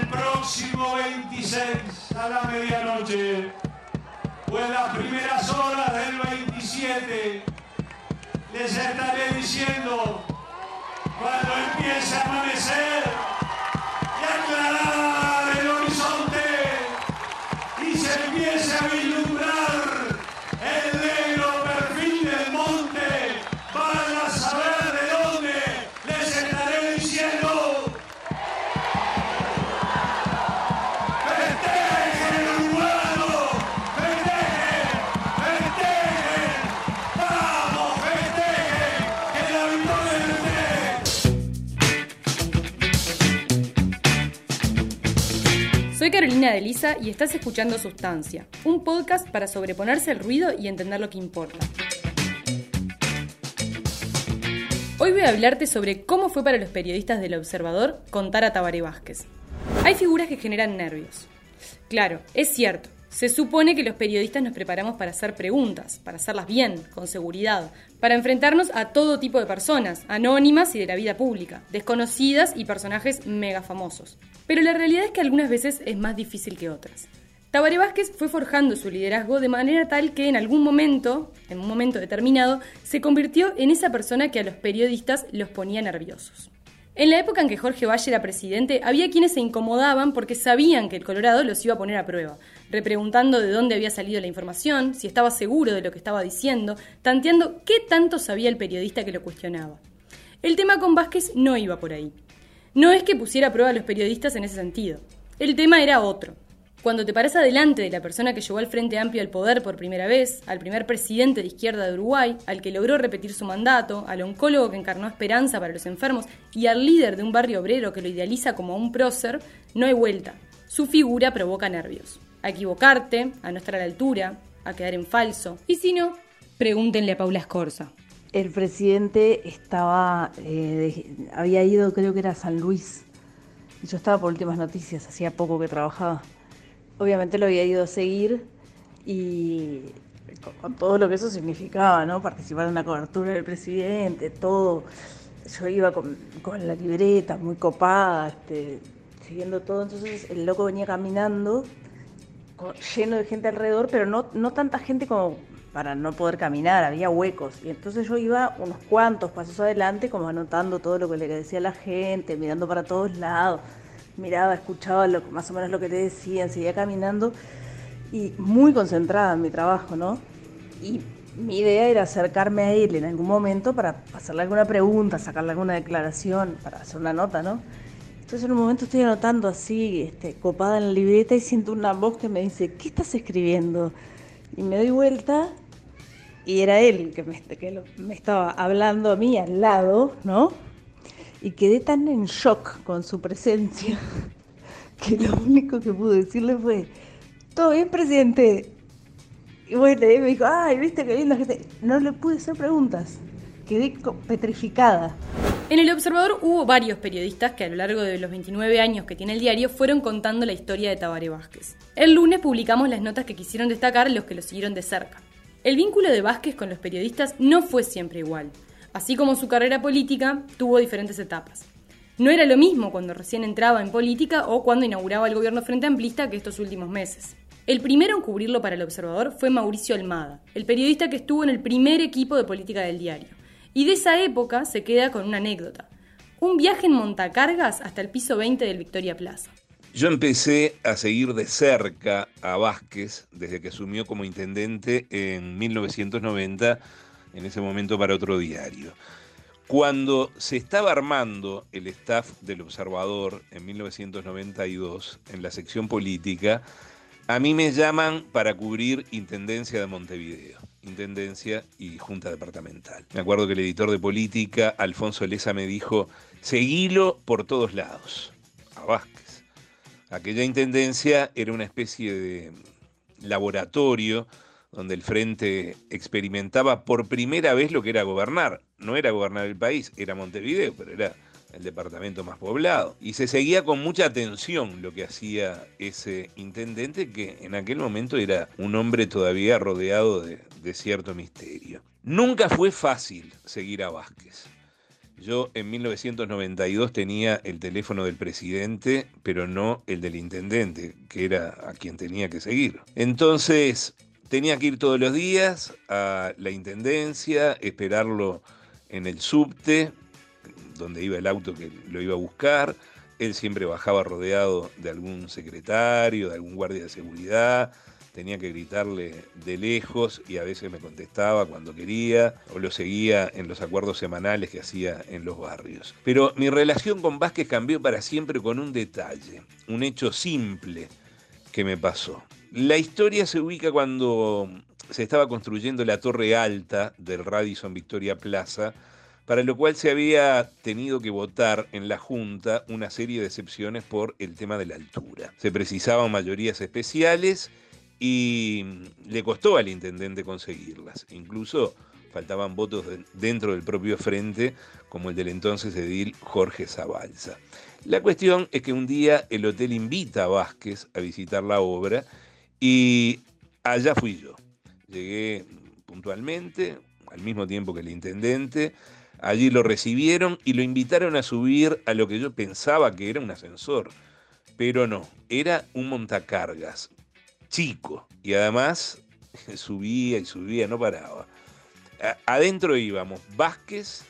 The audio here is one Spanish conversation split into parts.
el próximo 26 a la medianoche o en las primeras horas del 27 les estaré diciendo cuando empiece a amanecer y aclarar Carolina de Lisa y estás escuchando Sustancia, un podcast para sobreponerse al ruido y entender lo que importa. Hoy voy a hablarte sobre cómo fue para los periodistas del Observador contar a Tabaré Vázquez. Hay figuras que generan nervios. Claro, es cierto. Se supone que los periodistas nos preparamos para hacer preguntas, para hacerlas bien, con seguridad, para enfrentarnos a todo tipo de personas, anónimas y de la vida pública, desconocidas y personajes mega famosos. Pero la realidad es que algunas veces es más difícil que otras. Tabaré Vázquez fue forjando su liderazgo de manera tal que en algún momento, en un momento determinado, se convirtió en esa persona que a los periodistas los ponía nerviosos. En la época en que Jorge Valle era presidente, había quienes se incomodaban porque sabían que el Colorado los iba a poner a prueba, repreguntando de dónde había salido la información, si estaba seguro de lo que estaba diciendo, tanteando qué tanto sabía el periodista que lo cuestionaba. El tema con Vázquez no iba por ahí. No es que pusiera a prueba a los periodistas en ese sentido. El tema era otro. Cuando te paras adelante de la persona que llevó al Frente Amplio al poder por primera vez, al primer presidente de izquierda de Uruguay, al que logró repetir su mandato, al oncólogo que encarnó esperanza para los enfermos y al líder de un barrio obrero que lo idealiza como un prócer, no hay vuelta. Su figura provoca nervios. A equivocarte, a no estar a la altura, a quedar en falso. Y si no, pregúntenle a Paula Escorza. El presidente estaba, eh, había ido, creo que era a San Luis. Yo estaba por últimas noticias, hacía poco que trabajaba. Obviamente lo había ido a seguir y con, todo lo que eso significaba, ¿no? Participar en la cobertura del presidente, todo. Yo iba con, con la libreta muy copada, este, siguiendo todo. Entonces el loco venía caminando lleno de gente alrededor, pero no, no tanta gente como para no poder caminar, había huecos. Y entonces yo iba unos cuantos pasos adelante, como anotando todo lo que le decía la gente, mirando para todos lados, miraba, escuchaba lo, más o menos lo que le decían, seguía caminando y muy concentrada en mi trabajo, ¿no? Y mi idea era acercarme a él en algún momento para hacerle alguna pregunta, sacarle alguna declaración, para hacer una nota, ¿no? Entonces en un momento estoy anotando así, este, copada en la libreta y siento una voz que me dice, ¿qué estás escribiendo? Y me doy vuelta y era él que me, que me estaba hablando a mí al lado, ¿no? Y quedé tan en shock con su presencia que lo único que pude decirle fue, ¿todo bien, presidente? Y bueno, y me dijo, ay, viste qué linda gente. No le pude hacer preguntas, quedé petrificada. En El Observador hubo varios periodistas que a lo largo de los 29 años que tiene el diario fueron contando la historia de Tabaré Vázquez. El lunes publicamos las notas que quisieron destacar los que lo siguieron de cerca. El vínculo de Vázquez con los periodistas no fue siempre igual. Así como su carrera política tuvo diferentes etapas. No era lo mismo cuando recién entraba en política o cuando inauguraba el gobierno frente amplista que estos últimos meses. El primero en cubrirlo para el Observador fue Mauricio Almada, el periodista que estuvo en el primer equipo de política del diario. Y de esa época se queda con una anécdota. Un viaje en montacargas hasta el piso 20 del Victoria Plaza. Yo empecé a seguir de cerca a Vázquez desde que asumió como intendente en 1990, en ese momento para otro diario. Cuando se estaba armando el staff del Observador en 1992, en la sección política, a mí me llaman para cubrir Intendencia de Montevideo, Intendencia y Junta Departamental. Me acuerdo que el editor de política, Alfonso Leza, me dijo, seguilo por todos lados, a Vázquez. Aquella intendencia era una especie de laboratorio donde el frente experimentaba por primera vez lo que era gobernar. No era gobernar el país, era Montevideo, pero era el departamento más poblado. Y se seguía con mucha atención lo que hacía ese intendente, que en aquel momento era un hombre todavía rodeado de, cierto misterio. Nunca fue fácil seguir a Vázquez. Yo en 1992 tenía el teléfono del presidente, pero no el del intendente, que era a quien tenía que seguir. Entonces tenía que ir todos los días a la intendencia, esperarlo en el subte, donde iba el auto que lo iba a buscar. Él siempre bajaba rodeado de algún secretario, de algún guardia de seguridad, tenía que gritarle de lejos y a veces me contestaba cuando quería o lo seguía en los acuerdos semanales que hacía en los barrios. Pero mi relación con Vázquez cambió para siempre con un detalle, un hecho simple que me pasó. La historia se ubica cuando se estaba construyendo la torre alta del Radisson Victoria Plaza, para lo cual se había tenido que votar en la Junta una serie de excepciones por el tema de la altura. Se precisaban mayorías especiales y le costó al intendente conseguirlas. Incluso faltaban votos dentro del propio frente, como el del entonces edil Jorge Zabalza. La cuestión es que un día el hotel invita a Vázquez a visitar la obra y allá fui yo. Llegué puntualmente, al mismo tiempo que el intendente. Allí lo recibieron y lo invitaron a subir a lo que yo pensaba que era un ascensor. Pero no, era un montacargas chico. Y además subía y subía, no paraba. Adentro íbamos Vázquez,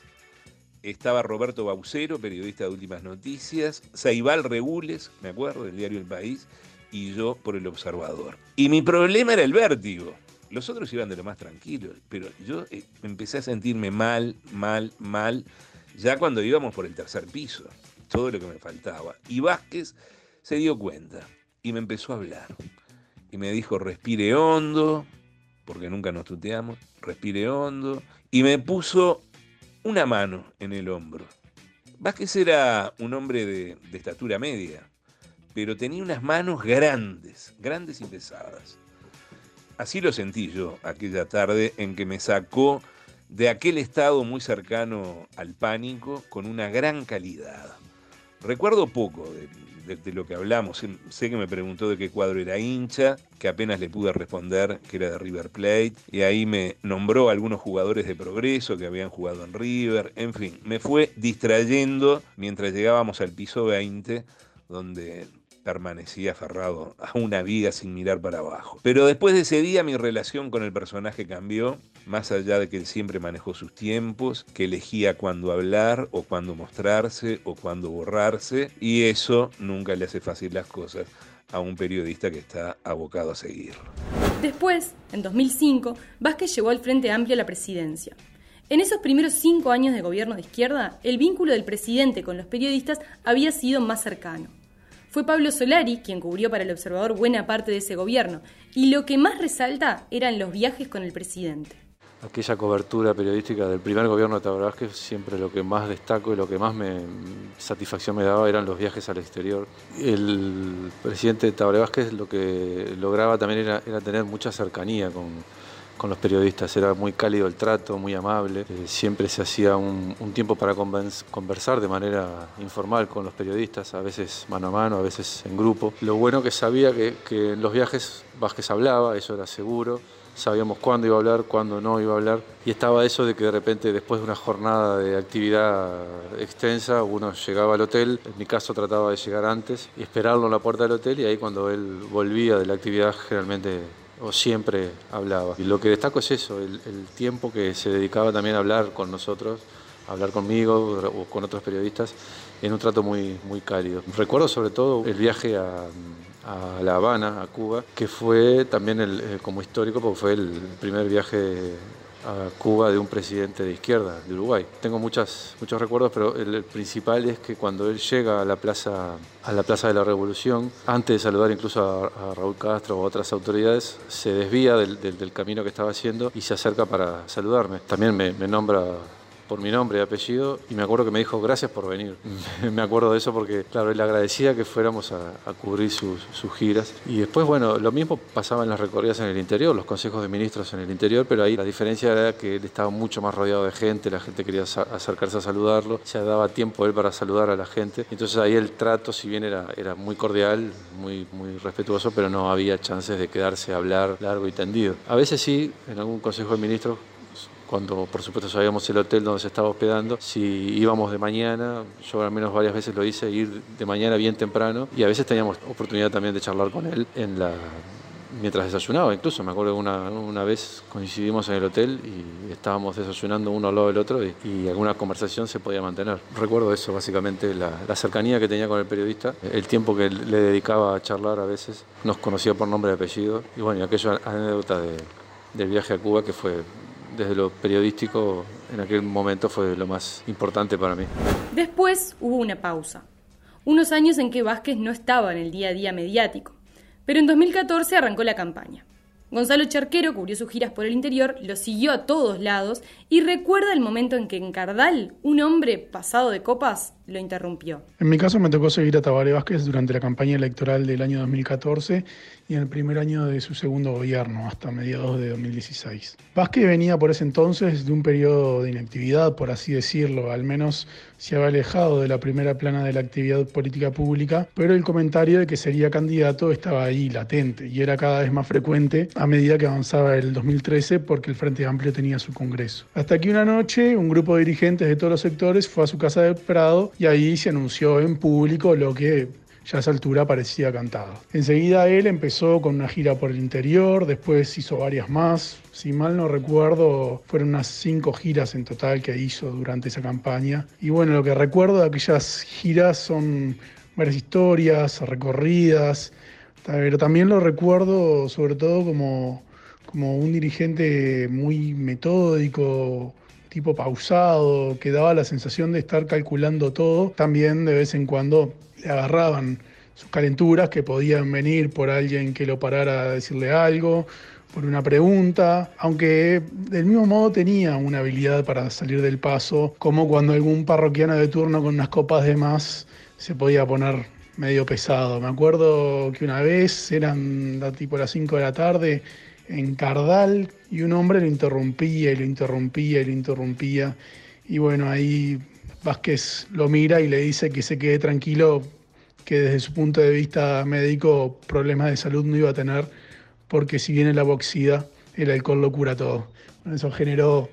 estaba Roberto Baucero, periodista de Últimas Noticias, Saibal Regules, me acuerdo, del diario El País, y yo por El Observador. Y mi problema era el vértigo. Los otros iban de lo más tranquilos, pero yo eh, empecé a sentirme mal, mal, mal, ya cuando íbamos por el tercer piso, todo lo que me faltaba. Y Vázquez se dio cuenta y me empezó a hablar y me dijo respire hondo, porque nunca nos tuteamos, respire hondo, y me puso una mano en el hombro. Vázquez era un hombre de estatura media, pero tenía unas manos grandes, grandes y pesadas. Así lo sentí yo aquella tarde en que me sacó de aquel estado muy cercano al pánico con una gran calidad. Recuerdo poco de, lo que hablamos. Sé que me preguntó de qué cuadro era hincha, que apenas le pude responder que era de River Plate, y ahí me nombró algunos jugadores de progreso que habían jugado en River, en fin, me fue distrayendo mientras llegábamos al piso 20, donde permanecía aferrado a una viga sin mirar para abajo. Pero después de ese día mi relación con el personaje cambió, más allá de que él siempre manejó sus tiempos, que elegía cuándo hablar o cuándo mostrarse o cuándo borrarse, y eso nunca le hace fácil las cosas a un periodista que está abocado a seguir. Después, en 2005, Vázquez llegó al Frente Amplio a la presidencia. En esos primeros cinco años de gobierno de izquierda, el vínculo del presidente con los periodistas había sido más cercano. Fue Pablo Solari quien cubrió para el observador buena parte de ese gobierno, y lo que más resalta eran los viajes con el presidente. Aquella cobertura periodística del primer gobierno de Vázquez, siempre lo que más destaco y lo que más me, satisfacción me daba eran los viajes al exterior. El presidente de Tabaré Vázquez lo que lograba también era tener mucha cercanía con, con los periodistas. Era muy cálido el trato, muy amable. Eh, siempre se hacía un, tiempo para conversar de manera informal con los periodistas, a veces mano a mano, a veces en grupo. Lo bueno que sabía que, que en los viajes Vázquez hablaba, eso era seguro. Sabíamos cuándo iba a hablar, cuándo no iba a hablar. Y estaba eso de que de repente, después de una jornada de actividad extensa, uno llegaba al hotel. En mi caso, trataba de llegar antes y esperarlo en la puerta del hotel. Y ahí, cuando él volvía de la actividad, generalmente o siempre hablaba. Y lo que destaco es eso, el, tiempo que se dedicaba también a hablar con nosotros, a hablar conmigo o con otros periodistas, en un trato muy, muy cálido. Recuerdo sobre todo el viaje a, La Habana, a Cuba, que fue también el, eh, como histórico, porque fue el primer viaje a Cuba de un presidente de izquierda, de Uruguay. Tengo muchas, muchos recuerdos, pero el, principal es que cuando él llega a la, plaza, a la Plaza de la Revolución, antes de saludar incluso a, Raúl Castro o a otras autoridades, se desvía del, camino que estaba haciendo y se acerca para saludarme. También me, me nombra por mi nombre y apellido y me acuerdo que me dijo gracias por venir. me acuerdo de eso porque, claro, él agradecía que fuéramos a, cubrir sus, giras. Y después, bueno, lo mismo pasaba en las recorridas en el interior, los consejos de ministros en el interior, pero ahí la diferencia era que él estaba mucho más rodeado de gente, la gente quería acercarse a saludarlo, se daba tiempo él para saludar a la gente. Entonces ahí el trato, si bien era, era muy cordial, muy, muy respetuoso, pero no había chances de quedarse a hablar largo y tendido. A veces sí, en algún consejo de ministros cuando por supuesto sabíamos el hotel donde se estaba hospedando, si íbamos de mañana, yo al menos varias veces lo hice, ir de mañana bien temprano. Y a veces teníamos oportunidad también de charlar con él mientras desayunaba, incluso me acuerdo una, una vez coincidimos en el hotel y estábamos desayunando uno al lado del otro y, alguna conversación se podía mantener. Recuerdo eso, básicamente, la, cercanía que tenía con el periodista, el tiempo que le dedicaba a charlar a veces, nos conocía por nombre y apellido. Y bueno, y aquella anécdota de, del viaje a Cuba que fue desde lo periodístico en aquel momento fue lo más importante para mí. Después hubo una pausa, unos años en que Vázquez no estaba en el día a día mediático pero en 2014 arrancó la campaña. Gonzalo Charquero cubrió sus giras por el interior, lo siguió a todos lados y recuerda el momento en que en Cardal un hombre pasado de copas lo interrumpió. En mi caso me tocó seguir a Tabaré Vázquez durante la campaña electoral del año 2014 y en el primer año de su segundo gobierno, hasta mediados de 2016. Vázquez venía por ese entonces de un periodo de inactividad, por así decirlo, al menos se había alejado de la primera plana de la actividad política pública, pero el comentario de que sería candidato estaba ahí latente y era cada vez más frecuente a medida que avanzaba el 2013 porque el Frente Amplio tenía su Congreso. Hasta que una noche un grupo de dirigentes de todos los sectores fue a su casa de Prado y ahí se anunció en público lo que ya a esa altura parecía cantado. Enseguida él empezó con una gira por el interior, después hizo varias más. Si mal no recuerdo, fueron unas cinco giras en total que hizo durante esa campaña. Y bueno, lo que recuerdo de aquellas giras son varias historias, recorridas, pero también lo recuerdo sobre todo como, como un dirigente muy metódico, tipo pausado, que daba la sensación de estar calculando todo. También de vez en cuando le agarraban sus calenturas que podían venir por alguien que lo parara a decirle algo, por una pregunta, aunque del mismo modo tenía una habilidad para salir del paso, como cuando algún parroquiano de turno con unas copas de más se podía poner medio pesado. Me acuerdo que una vez eran tipo las 5 de la tarde en Cardal y un hombre lo interrumpía y lo interrumpía y lo interrumpía. Y bueno, ahí Vázquez lo mira y le dice que se quede tranquilo, que desde su punto de vista médico problemas de salud no iba a tener, porque si viene la boxida, el alcohol lo cura todo. eso generó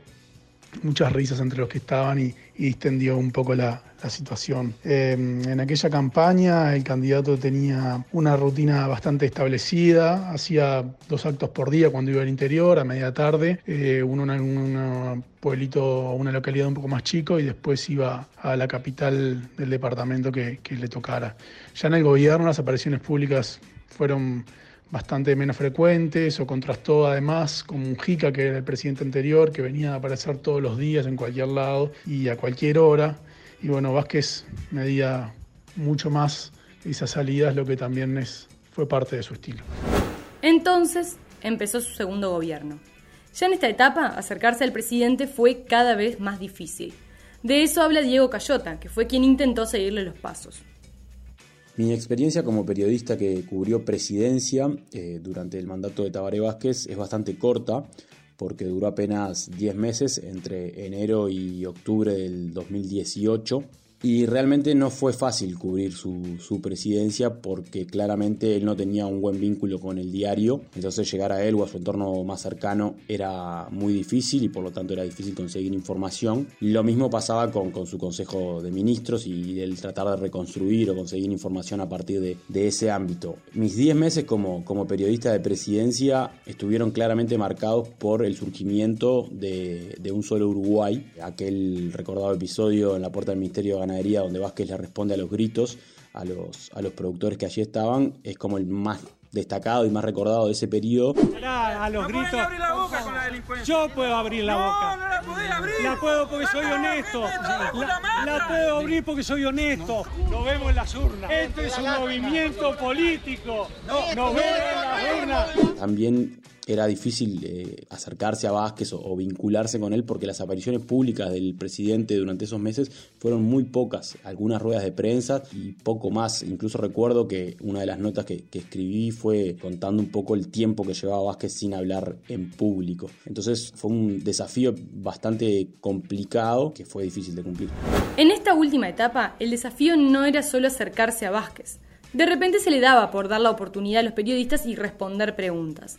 muchas risas entre los que estaban y, distendió un poco la, situación. Em, en aquella campaña el candidato tenía una rutina bastante establecida, hacía dos actos por día cuando iba al interior, a media tarde, eh, uno en un pueblito, una localidad un poco más chico y después iba a la capital del departamento que, que le tocara. Ya en el gobierno las apariciones públicas fueron bastante menos frecuentes o contrastó además con Mujica, que era el presidente anterior, que venía a aparecer todos los días en cualquier lado y a cualquier hora. Y bueno, Vázquez medía mucho más esas salidas, lo que también es, fue parte de su estilo. Entonces empezó su segundo gobierno. Ya en esta etapa, acercarse al presidente fue cada vez más difícil. De eso habla Diego Cayota, que fue quien intentó seguirle los pasos. Mi experiencia como periodista que cubrió presidencia eh, durante el mandato de Tabaré Vázquez es bastante corta porque duró apenas 10 meses entre enero y octubre del 2018 y realmente no fue fácil cubrir su, su, presidencia porque claramente él no tenía un buen vínculo con el diario, entonces llegar a él o a su entorno más cercano era muy difícil y por lo tanto era difícil conseguir información. Lo mismo pasaba con, con su consejo de ministros y el tratar de reconstruir o conseguir información a partir de, de ese ámbito. Mis 10 meses como, como periodista de presidencia estuvieron claramente marcados por el surgimiento de, de un solo Uruguay, aquel recordado episodio en la puerta del Ministerio de donde Vázquez le responde a los gritos a los, a los productores que allí estaban, es como el más destacado y más recordado de ese periodo. A los gritos. Abrir la boca con la Yo puedo abrir la boca. No, no la podés abrir. La puedo porque soy honesto. La, puedo abrir porque soy honesto. Lo vemos en las urnas. Este es un movimiento político. Nos vemos en las urnas. También era difícil eh, acercarse a Vázquez o, vincularse con él porque las apariciones públicas del presidente durante esos meses fueron muy pocas, algunas ruedas de prensa y poco más. Incluso recuerdo que una de las notas que, que escribí fue contando un poco el tiempo que llevaba Vázquez sin hablar en público. Entonces fue un desafío bastante complicado que fue difícil de cumplir. En esta última etapa, el desafío no era solo acercarse a Vázquez. De repente se le daba por dar la oportunidad a los periodistas y responder preguntas.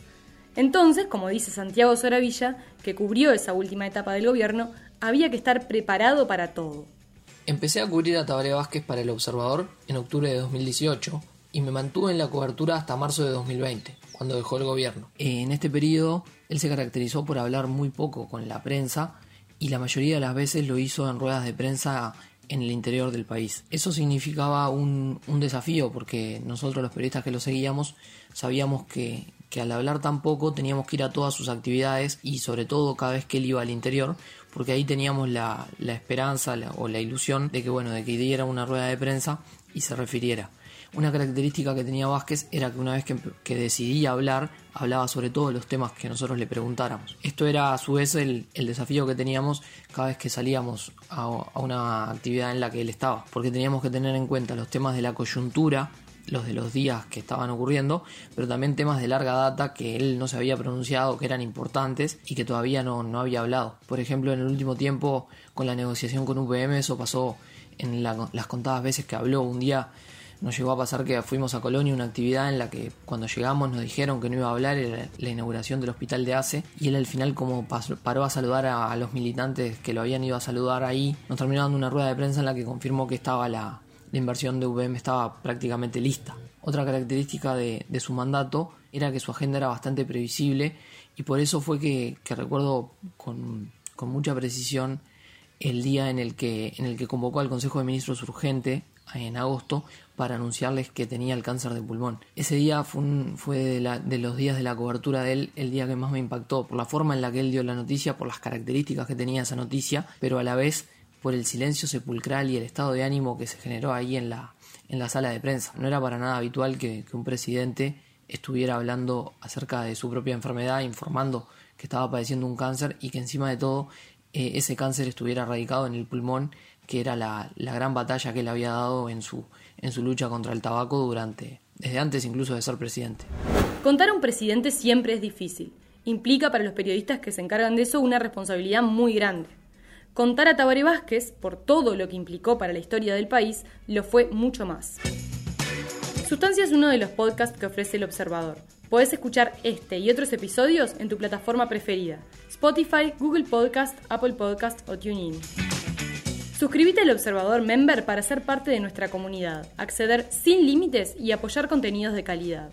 Entonces, como dice Santiago Soravilla, que cubrió esa última etapa del gobierno, había que estar preparado para todo. Empecé a cubrir a Tabaré Vázquez para El Observador en octubre de 2018 y me mantuve en la cobertura hasta marzo de 2020, cuando dejó el gobierno. En este periodo, él se caracterizó por hablar muy poco con la prensa y la mayoría de las veces lo hizo en ruedas de prensa en el interior del país. Eso significaba un, un desafío porque nosotros los periodistas que lo seguíamos sabíamos que, que al hablar tan poco teníamos que ir a todas sus actividades y sobre todo cada vez que él iba al interior porque ahí teníamos la, la esperanza o la ilusión de que bueno de que diera una rueda de prensa y se refiriera. Una característica que tenía Vázquez era que una vez que, decidía hablar, hablaba sobre todos los temas que nosotros le preguntáramos. Esto era a su vez el, desafío que teníamos cada vez que salíamos a, a, una actividad en la que él estaba, porque teníamos que tener en cuenta los temas de la coyuntura, los de los días que estaban ocurriendo, pero también temas de larga data que él no se había pronunciado, que eran importantes y que todavía no, no había hablado. Por ejemplo, en el último tiempo, con la negociación con UPM, eso pasó en las contadas veces que habló. Un día nos llegó a pasar que fuimos a Colonia, una actividad en la que cuando llegamos nos dijeron que no iba a hablar, era la inauguración del hospital de ACE, y él al final como paró a saludar a, a los militantes que lo habían ido a saludar ahí, nos terminó dando una rueda de prensa en la que confirmó que estaba la, la inversión de VM estaba prácticamente lista. Otra característica de, su mandato era que su agenda era bastante previsible y por eso fue que, recuerdo con, mucha precisión el día en el, que, en el que convocó al Consejo de Ministros urgente en agosto para anunciarles que tenía el cáncer de pulmón. Ese día fue, fue de, de, los días de la cobertura de él el día que más me impactó por la forma en la que él dio la noticia, por las características que tenía esa noticia, pero a la vez por el silencio sepulcral y el estado de ánimo que se generó ahí en la, en la sala de prensa. No era para nada habitual que, un presidente estuviera hablando acerca de su propia enfermedad, informando que estaba padeciendo un cáncer y que encima de todo eh, ese cáncer estuviera radicado en el pulmón, que era la, la, gran batalla que él había dado en su, en su lucha contra el tabaco durante, desde antes incluso de ser presidente. Contar a un presidente siempre es difícil. Implica para los periodistas que se encargan de eso una responsabilidad muy grande. Contar a Tabaré Vázquez, por todo lo que implicó para la historia del país, lo fue mucho más. Sustancia es uno de los podcasts que ofrece El Observador. Podés escuchar este y otros episodios en tu plataforma preferida, Spotify, Google Podcast, Apple Podcast o TuneIn. Suscríbete al Observador Member para ser parte de nuestra comunidad, acceder sin límites y apoyar contenidos de calidad.